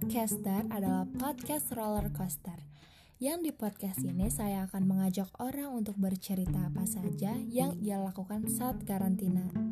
Podcaster adalah podcast roller coaster. Yang di podcast ini saya akan mengajak orang untuk bercerita apa saja yang ia lakukan saat karantina.